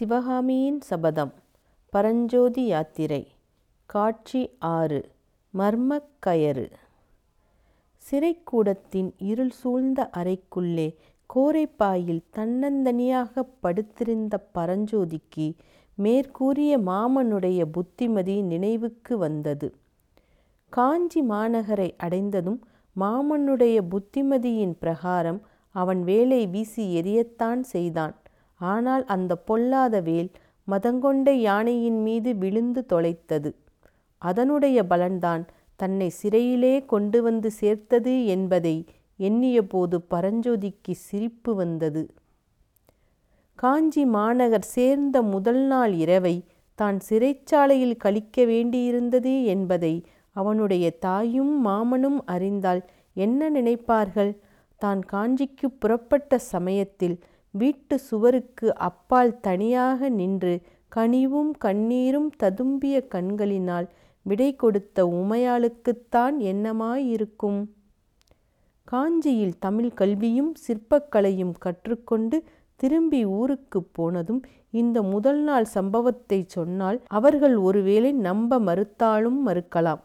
சிவகாமியின் சபதம் பரஞ்சோதி யாத்திரை காட்சி ஆறு மர்மக்கயறு சிறைக்கூடத்தின் இருள் சூழ்ந்த அறைக்குள்ளே கோரைப்பாயில் தன்னந்தனியாகப் படுத்திருந்த பரஞ்சோதிக்கு மேற்கூறிய மாமனுடைய புத்திமதி நினைவுக்கு வந்தது. காஞ்சி மாநகரை அடைந்ததும் மாமனுடைய புத்திமதியின் பிரகாரம் அவன் வேலை வீசி எறியத்தான் செய்தான். ஆனால் அந்த பொல்லாத வேல் மதங்கொண்ட யானையின் மீது விழுந்து தொலைத்தது. அதனுடைய பலன்தான் தன்னை சிறையிலே கொண்டு வந்து சேர்த்தது என்பதை எண்ணியபோது பரஞ்சோதிக்கு சிரிப்பு வந்தது. காஞ்சி மாநகர் சேர்ந்த முதல் நாள் இரவை தான் சிறைச்சாலையில் கழிக்க வேண்டியிருந்தது என்பதை அவனுடைய தாயும் மாமனும் அறிந்தால் என்ன நினைப்பார்கள்? தான் காஞ்சிக்குப் புறப்பட்ட சமயத்தில் வீட்டு சுவருக்கு அப்பால் தனியாக நின்று கனிவும் கண்ணீரும் ததும்பிய கண்களினால் விடை கொடுத்த உமையாளுக்குத்தான் என்னமாயிருக்கும்? காஞ்சியில் தமிழ் கல்வியும் சிற்பக்கலையும் கற்றுக்கொண்டு திரும்பி ஊருக்குப் போனதும் இந்த முதல் நாள் சம்பவத்தை சொன்னால் அவர்கள் ஒருவேளை நம்ப மறுத்தாலும் மறுக்கலாம்.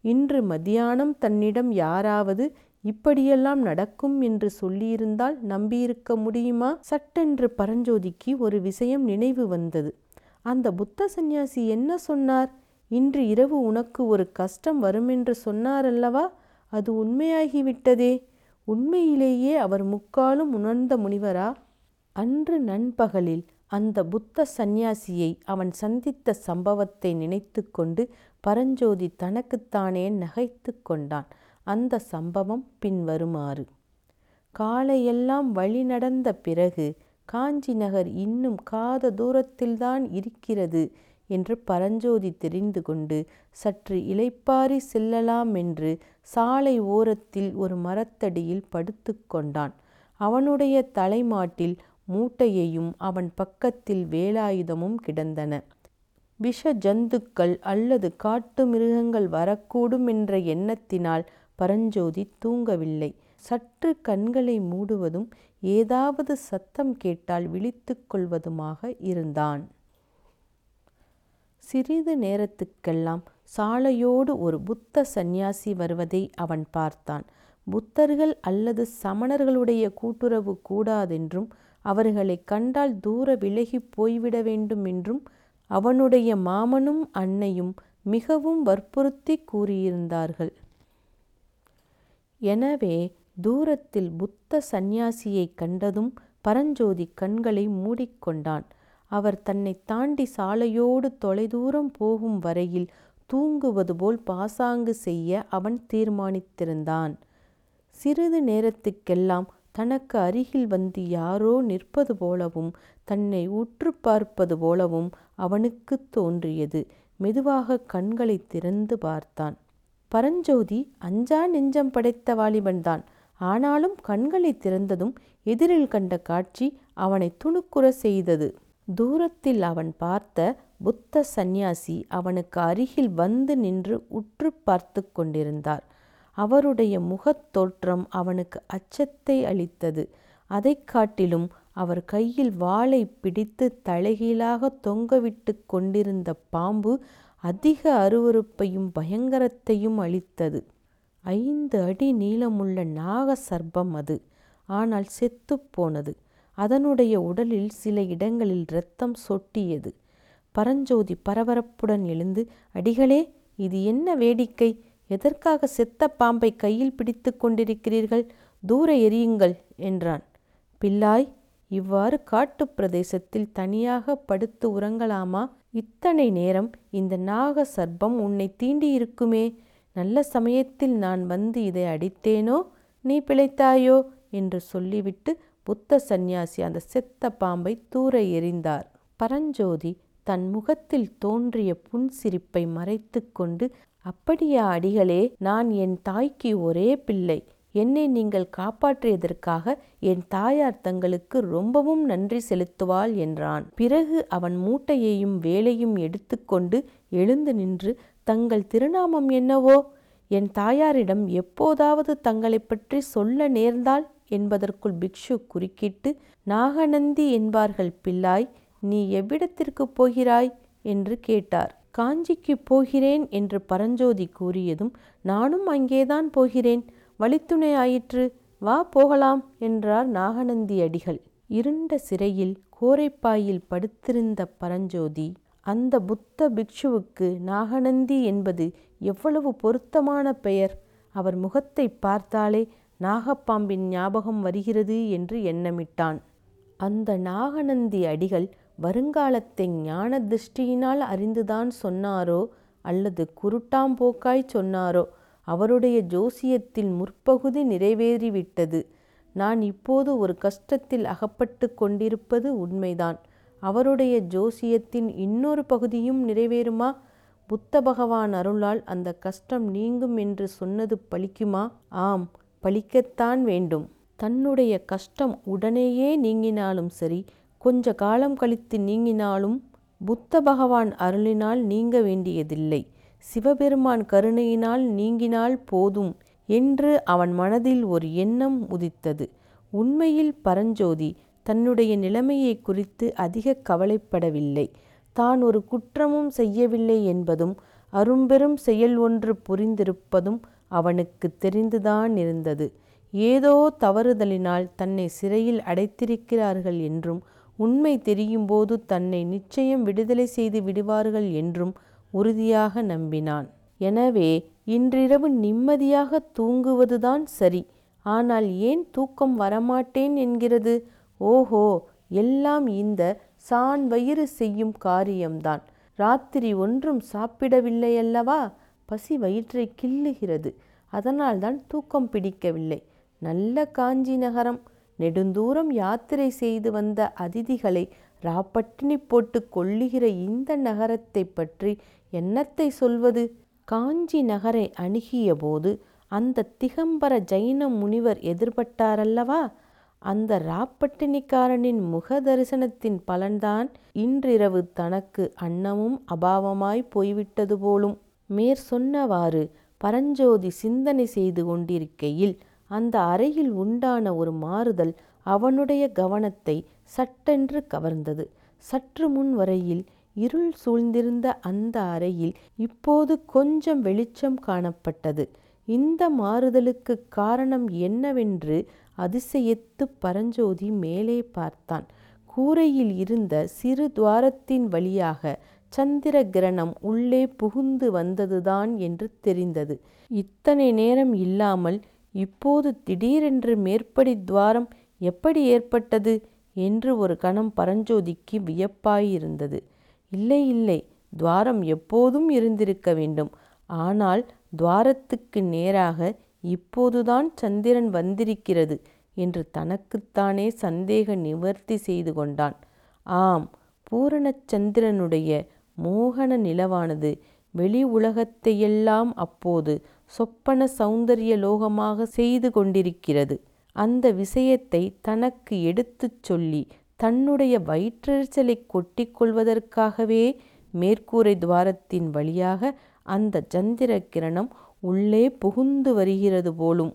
இன்று மதியானம் தன்னிடம் யாராவது இப்படியெல்லாம் நடக்கும் என்று சொல்லியிருந்தால் நம்பியிருக்க முடியுமா? சட்டென்று பரஞ்சோதிக்கு ஒரு விஷயம் நினைவு வந்தது. அந்த புத்த சந்நியாசி என்ன சொன்னார்? இன்று இரவு உனக்கு ஒரு கஷ்டம் வருமென்று சொன்னாரல்லவா? அது உண்மையாகிவிட்டதே. உண்மையிலேயே அவர் முக்காலும் உணர்ந்த முனிவரா? அன்று நண்பகலில் அந்த புத்த சந்நியாசியை அவன் சந்தித்த சம்பவத்தை நினைத்து கொண்டு பரஞ்சோதி தனக்குத்தானே நகைத்து கொண்டான். அந்த சம்பவம் பின்வருமாறு. காலையெல்லாம் வழி நடந்த பிறகு காஞ்சி நகர் இன்னும் காத தூரத்தில்தான் இருக்கிறது என்று பரஞ்சோதி தெரிந்து கொண்டு சற்று இளைப்பாறி செல்லலாமென்று சாலை ஓரத்தில் ஒரு மரத்தடியில் படுத்து கொண்டான். அவனுடைய தலைமாட்டில் மூட்டையையும் அவன் பக்கத்தில் வேலாயுதமும் கிடந்தன. விஷ ஜந்துக்கள் அல்லது காட்டு மிருகங்கள் வரக்கூடும் என்ற எண்ணத்தினால் பரஞ்சோதி தூங்கவில்லை. சற்று கண்களை மூடுவதும் ஏதாவது சத்தம் கேட்டால் விழித்து கொள்வதுமாக இருந்தான். சிறிது நேரத்துக்கெல்லாம் சாலையோடு ஒரு புத்த சந்நியாசி வருவதை அவன் பார்த்தான். புத்தர்கள் அல்லது சமணர்களுடைய கூட்டுறவு கூடாதென்றும் அவர்களை கண்டால் தூர விலகிப் போய்விட வேண்டுமென்றும் அவனுடைய மாமனும் அன்னையும் மிகவும் வற்புறுத்தி கூறியிருந்தார்கள். எனவே தூரத்தில் புத்த சந்நியாசியைக் கண்டதும் பரஞ்சோதி கண்களை மூடிக்கொண்டான். அவர் தன்னைத் தாண்டி சாலையோடு தொலைதூரம் போகும் வரையில் தூங்குவது போல் பாசாங்கு செய்ய அவன் தீர்மானித்திருந்தான். சிறிது நேரத்துக்கெல்லாம் தனக்கு அருகில் வந்து யாரோ நிற்பது போலவும் தன்னை உற்று பார்ப்பது போலவும் அவனுக்குத் தோன்றியது. மெதுவாக கண்களைத் திறந்து பார்த்தான். பரஞ்சோதி அஞ்சா நெஞ்சம் படைத்த வாலிபன்தான். ஆனாலும் கண்களை திறந்ததும் எதிரில் கண்ட காட்சி அவனை துணுக்குற செய்தது. தூரத்தில் அவன் பார்த்த புத்த சந்நியாசி அவனுக்கு அருகில் வந்து நின்று உற்று பார்த்து கொண்டிருந்தார். அவருடைய முகத் தோற்றம் அவனுக்கு அச்சத்தை அளித்தது. அதைக் காட்டிலும் அவர் கையில் வாளை பிடித்து தலைகீழாக தொங்கவிட்டு கொண்டிருந்த பாம்பு அதிக அருவருப்பையும் பயங்கரத்தையும் அளித்தது. ஐந்து அடி நீளமுள்ள நாக சர்ப்பம் அது. ஆனால் செத்துப்போனது அதனுடைய உடலில் சில இடங்களில் இரத்தம் சொட்டியது. பரஞ்சோதி பரபரப்புடன் எழுந்து அடிகளே இது என்ன வேடிக்கை? எதற்காக செத்த பாம்பை கையில் பிடித்துக் கொண்டிருக்கிறீர்கள்? தூர எரியுங்கள் என்றான். பிள்ளாய் இவ்வாறு காட்டுப் பிரதேசத்தில் தனியாக படுத்து உறங்கலாமா? இத்தனை நேரம் இந்த நாக சர்ப்பம் உன்னை தீண்டியிருக்குமே. நல்ல சமயத்தில் நான் வந்து இதை அடித்தேனோ நீ பிழைத்தாயோ? என்று சொல்லிவிட்டு புத்த சந்நியாசி அந்த செத்த பாம்பை தூர எறிந்தார். பரஞ்சோதி தன் முகத்தில் தோன்றிய புன்சிரிப்பை மறைத்து கொண்டு அப்படியா அடிகளே நான் என் தாய்க்கு ஒரே பிள்ளை. என்னை நீங்கள் காப்பாற்றியதற்காக என் தாயார் தங்களுக்கு ரொம்பவும் நன்றி செலுத்துவாள் என்றான். பிறகு அவன் மூட்டையையும் வேலையும் எடுத்துக்கொண்டு எழுந்து நின்று தங்கள் திருநாமம் என்னவோ? என் தாயாரிடம் எப்போதாவது தங்களைப் பற்றி சொல்ல நேர்ந்தால் என்பதற்குள் பிக்ஷு குறுக்கிட்டு நாகநந்தி என்பார்கள் பிள்ளாய் நீ எவ்விடத்திற்கு போகிறாய் என்று கேட்டார் காஞ்சிக்குப் போகிறேன் என்று பரஞ்சோதி கூறியதும் நானும் அங்கேதான் போகிறேன் வழித்துணை ஆயிற்று வா போகலாம் என்றார் நாகநந்தி அடிகள். இருண்ட சிறையில் கோரைப்பாயில் படுத்திருந்த பரஞ்சோதி அந்த புத்த பிக்ஷுவுக்கு நாகநந்தி என்பது எவ்வளவு பொருத்தமான பெயர்? அவர் முகத்தை பார்த்தாலே நாகப்பாம்பின் ஞாபகம் வருகிறது என்று எண்ணமிட்டான். அந்த நாகநந்தி அடிகள் வருங்காலத்தை ஞான திருஷ்டியினால் அறிந்துதான் சொன்னாரோ அல்லது குருட்டாம்போக்காய் சொன்னாரோ அவருடைய ஜோசியத்தில் முற்பகுதி நிறைவேறிவிட்டது. நான் இப்போது ஒரு கஷ்டத்தில் அகப்பட்டு கொண்டிருப்பது உண்மைதான். அவருடைய ஜோசியத்தின் இன்னொரு பகுதியும் நிறைவேறுமா? புத்த பகவான் அருளால் அந்த கஷ்டம் நீங்கும் என்று சொன்னது பலிக்குமா? ஆம் பலிக்கத்தான் வேண்டும். தன்னுடைய கஷ்டம் உடனேயே நீங்கினாலும் சரி கொஞ்ச காலம் கழித்து நீங்கினாலும் புத்த பகவான் அருளினால் நீங்க வேண்டியதில்லை. சிவபெருமான் கருணையினால் நீங்கினால் போதும் என்று அவன் மனதில் ஒரு எண்ணம் உதித்தது. உண்மையில் பரஞ்சோதி தன்னுடைய நிலைமையை குறித்து அதிக கவலைப்படவில்லை. தான் ஒரு குற்றமும் செய்யவில்லை என்பதும் அரும்பெரும் செயல் ஒன்று புரிந்திருப்பதும் அவனுக்கு தெரிந்துதான் இருந்தது. ஏதோ தவறுதலினால் தன்னை சிறையில் அடைத்திருக்கிறார்கள் என்றும் உண்மை தெரியும்போது தன்னை நிச்சயம் விடுதலை செய்து விடுவார்கள் என்றும் உறுதியாக நம்பினான். எனவே இன்றிரவு நிம்மதியாக தூங்குவதுதான் சரி. ஆனால் ஏன் தூக்கம் வரமாட்டேன் என்கிறது? ஓஹோ எல்லாம் இந்த சான் வயிறு செய்யும் காரியம்தான். ராத்திரி ஒன்றும் சாப்பிடவில்லையல்லவா? பசி வயிற்றை கிள்ளுகிறது. அதனால்தான் தூக்கம் பிடிக்கவில்லை. நல்ல காஞ்சி நகரம். நெடுந்தூரம் யாத்திரை செய்து வந்த அதிதிகளை ராப்பட்டினி போட்டு கொள்ளுகிற இந்த நகரத்தை பற்றி என்னத்தை சொல்வது? காஞ்சி நகரை அணுகிய போது அந்த திகம்பர ஜைன முனிவர் எதிர்பட்டாரல்லவா? அந்த ராப்பட்டினிக்காரனின் முக தரிசனத்தின் பலன்தான் இன்றிரவு தனக்கு அன்னமும் அபாவமாய் போய்விட்டது போலும். மேற் சொன்னவாறு பரஞ்சோதி சிந்தனை செய்து கொண்டிருக்கையில் அந்த அறையில் உண்டான ஒரு மாறுதல் அவனுடைய கவனத்தை சட்டென்று கவர்ந்தது. சற்று முன் வரையில் இருள் சூழ்ந்திருந்த அந்த அறையில் இப்போது கொஞ்சம் வெளிச்சம் காணப்பட்டது. இந்த மாறுதலுக்கு காரணம் என்னவென்று அதிசயத்து பரஞ்சோதி மேலே பார்த்தான். கூரையில் இருந்த சிறு துவாரத்தின் வழியாக சந்திர கிரணம் உள்ளே புகுந்து வந்ததுதான் என்று தெரிந்தது. இத்தனை நேரம் இல்லாமல் இப்போது திடீரென்று மேற்படி துவாரம் எப்படி ஏற்பட்டது? என்று ஒரு கணம் பரஞ்சோதிக்கு வியப்பாயிருந்தது. இல்லை இல்லை. துவாரம் எப்போதும் இருந்திருக்க வேண்டும். ஆனால் துவாரத்துக்கு நேராக இப்போதுதான் சந்திரன் வந்திருக்கிறது என்று தனக்குத்தானே சந்தேக நிவர்த்தி செய்து கொண்டான். ஆம் பூரணச்சந்திரனுடைய மோகன நிலவானது வெளி உலகத்தையெல்லாம் அப்போது சொப்பன சௌந்தரிய லோகமாக செய்து கொண்டிருக்கிறது. அந்த விஷயத்தை தனக்கு எடுத்துச் சொல்லி தன்னுடைய வயிற்றெரிச்சலை கொட்டிக்கொள்வதற்காகவே மேற்கூரை துவாரத்தின் வழியாக அந்த சந்திர கிரணம் உள்ளே புகுந்து வருகிறது போலும்.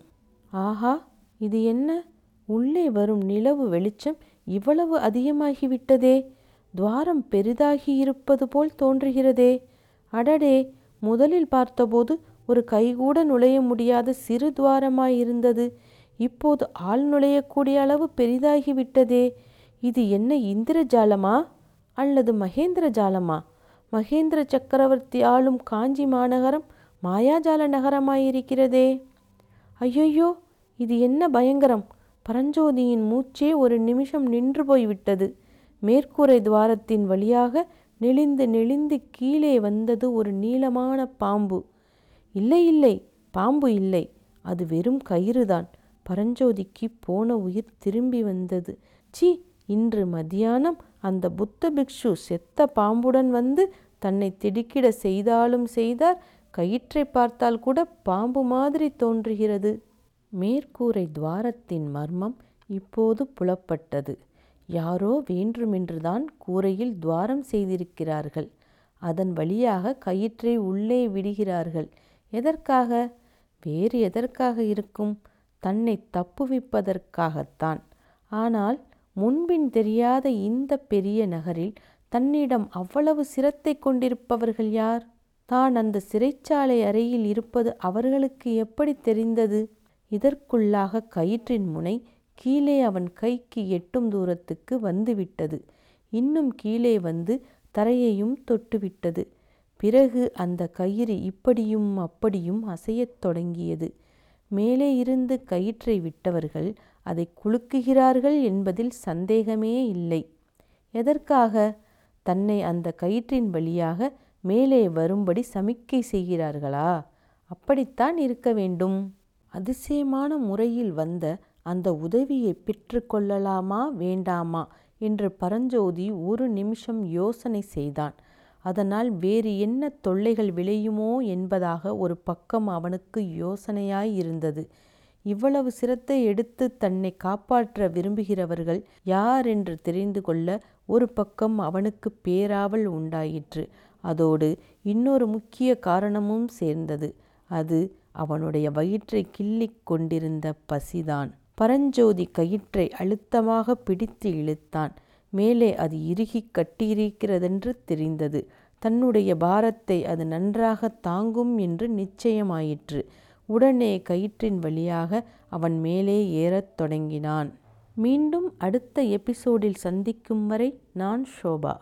ஆஹா இது என்ன? உள்ளே வரும் நிலவு வெளிச்சம் இவ்வளவு அதிகமாகிவிட்டதே. துவாரம் பெரிதாகியிருப்பது போல் தோன்றுகிறதே. அடடே முதலில் பார்த்தபோது ஒரு கைகூட நுழைய முடியாத சிறு துவாரமாயிருந்தது. இப்போது ஆள் நுழையக்கூடிய அளவு பெரிதாகிவிட்டதே. இது என்ன இந்திரஜாலமா அல்லது மகேந்திர ஜாலமா? மகேந்திர சக்கரவர்த்தி ஆளும் காஞ்சி மாநகரம் மாயாஜால நகரமாயிருக்கிறதே. ஐயையோ இது என்ன பயங்கரம்? பரஞ்சோதியின் மூச்சே ஒரு நிமிஷம் நின்று போய்விட்டது. மேற்கூரை துவாரத்தின் வழியாக நெளிந்து நெளிந்து கீழே வந்தது ஒரு நீளமான பாம்பு. இல்லை இல்லை பாம்பு இல்லை. அது வெறும் கயிறுதான். பரஞ்சோதிக்கு போன உயிர் திரும்பி வந்தது. சீ இன்று மதியானம் அந்த புத்த பிக்ஷு செத்த பாம்புடன் வந்து தன்னை திடுக்கிட செய்தாலும் செய்தார் கயிற்றை பார்த்தால் கூட பாம்பு மாதிரி தோன்றுகிறது. மேற்கூரை துவாரத்தின் மர்மம் இப்போது புலப்பட்டது. யாரோ வேண்டுமென்றுதான் கூரையில் துவாரம் செய்திருக்கிறார்கள். அதன் வழியாக கயிற்றை உள்ளே விடுகிறார்கள். எதற்காக? வேறு எதற்காக இருக்கும்? தன்னை தப்புவிப்பதற்காகத்தான். ஆனால் முன்பின் தெரியாத இந்த பெரிய நகரில் தன்னிடம் அவ்வளவு சிரத்தை கொண்டிருப்பவர்கள் யார்? தான் அந்த சிறைச்சாலை அறையில் இருப்பது அவர்களுக்கு எப்படி தெரிந்தது? இதற்குள்ளாக கயிற்றின் முனை கீழே அவன் கைக்கு எட்டும் தூரத்துக்கு வந்துவிட்டது. இன்னும் கீழே வந்து தரையையும் தொட்டுவிட்டது. பிறகு அந்த கயிறு இப்படியும் அப்படியும் அசையத் தொடங்கியது. மேலே இருந்து கயிற்றை விட்டவர்கள் அதை குலுக்குகிறார்கள் என்பதில் சந்தேகமே இல்லை. எதற்காக? தன்னை அந்த கயிற்றின் வழியாக மேலே வரும்படி சமிக்கை செய்கிறார்களா? அப்படித்தான் இருக்க வேண்டும். அதிசயமான முறையில் வந்த அந்த உதவியை பெற்றுக்கொள்ளலாமா வேண்டாமா என்று பரஞ்சோதி ஒரு நிமிஷம் யோசனை செய்தான். அதனால் வேறு என்ன தொல்லைகள் விளையுமோ என்பதாக ஒரு பக்கம் அவனுக்கு யோசனையாயிருந்தது இவ்வளவு சிரத்தை எடுத்து தன்னை காப்பாற்ற விரும்புகிறவர்கள் யார் என்று தெரிந்து கொள்ள ஒரு பக்கம் அவனுக்கு பேராவல் உண்டாயிற்று. அதோடு இன்னொரு முக்கிய காரணமும் சேர்ந்தது. அது அவனுடைய வயிற்றை கிள்ளிக் கொண்டிருந்த பசிதான். பரஞ்சோதி கயிற்றை அழுத்தமாக பிடித்து இழுத்தான். மேலே அது இறுகி கட்டியிருக்கிறதென்று தெரிந்தது. தன்னுடைய பாரத்தை அது நன்றாக தாங்கும் என்று நிச்சயமாயிற்று. உடனே கயிற்றின் வழியாக அவன் மேலே ஏறத் தொடங்கினான். மீண்டும் அடுத்த எபிசோடில் சந்திக்கும் வரை நான் ஷோபா.